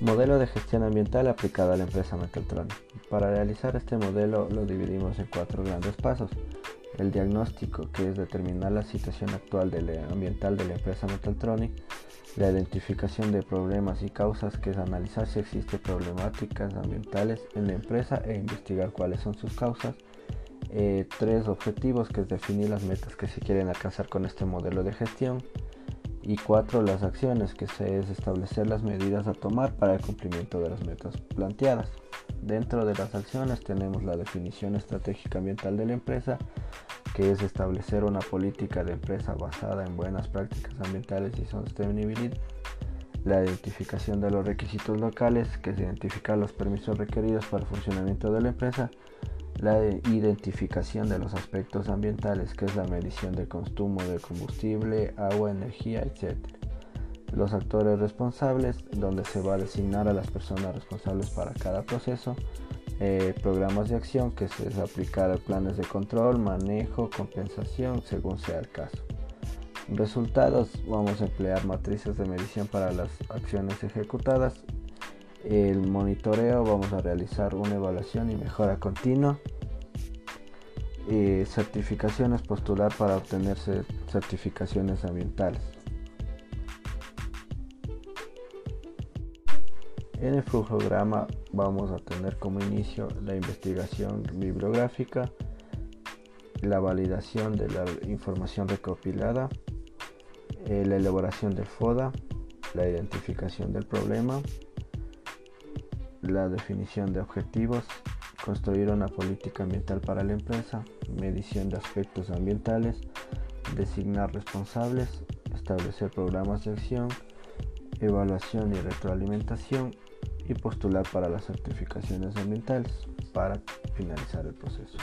Modelo de gestión ambiental aplicado a la empresa Metaltronic. Para realizar este modelo lo dividimos en cuatro grandes pasos. El diagnóstico, que es determinar la situación actual ambiental de la empresa Metaltronic. La identificación de problemas y causas, que es analizar si existen problemáticas ambientales en la empresa e investigar cuáles son sus causas. Eh, tres objetivos, que es definir las metas que se quieren alcanzar con este modelo de gestión y cuatro las acciones que se es establecer las medidas a tomar para el cumplimiento de las metas planteadas. Dentro de las acciones tenemos la definición estratégica ambiental de la empresa, que es establecer una política de empresa basada en buenas prácticas ambientales y sostenibilidad. La identificación de los requisitos locales, que es identificar los permisos requeridos para el funcionamiento de la empresa la identificación de los aspectos ambientales, que es la medición del consumo de combustible, agua, energía, etc. Los actores responsables, donde se va a designar a las personas responsables para cada proceso. Eh, programas de acción, que se es aplicar planes de control, manejo, compensación, según sea el caso. Resultados, vamos a emplear matrices de medición para las acciones ejecutadas el monitoreo vamos a realizar una evaluación y mejora continua. Eh, certificaciones postular para obtener certificaciones ambientales. En el flujograma vamos a tener como inicio la investigación bibliográfica, la validación de la información recopilada, eh, la elaboración del FODA, la identificación del problema, la definición de objetivos, construir una política ambiental para la empresa, medición de aspectos ambientales, designar responsables, establecer programas de acción, evaluación y retroalimentación y postular para las certificaciones ambientales para finalizar el proceso.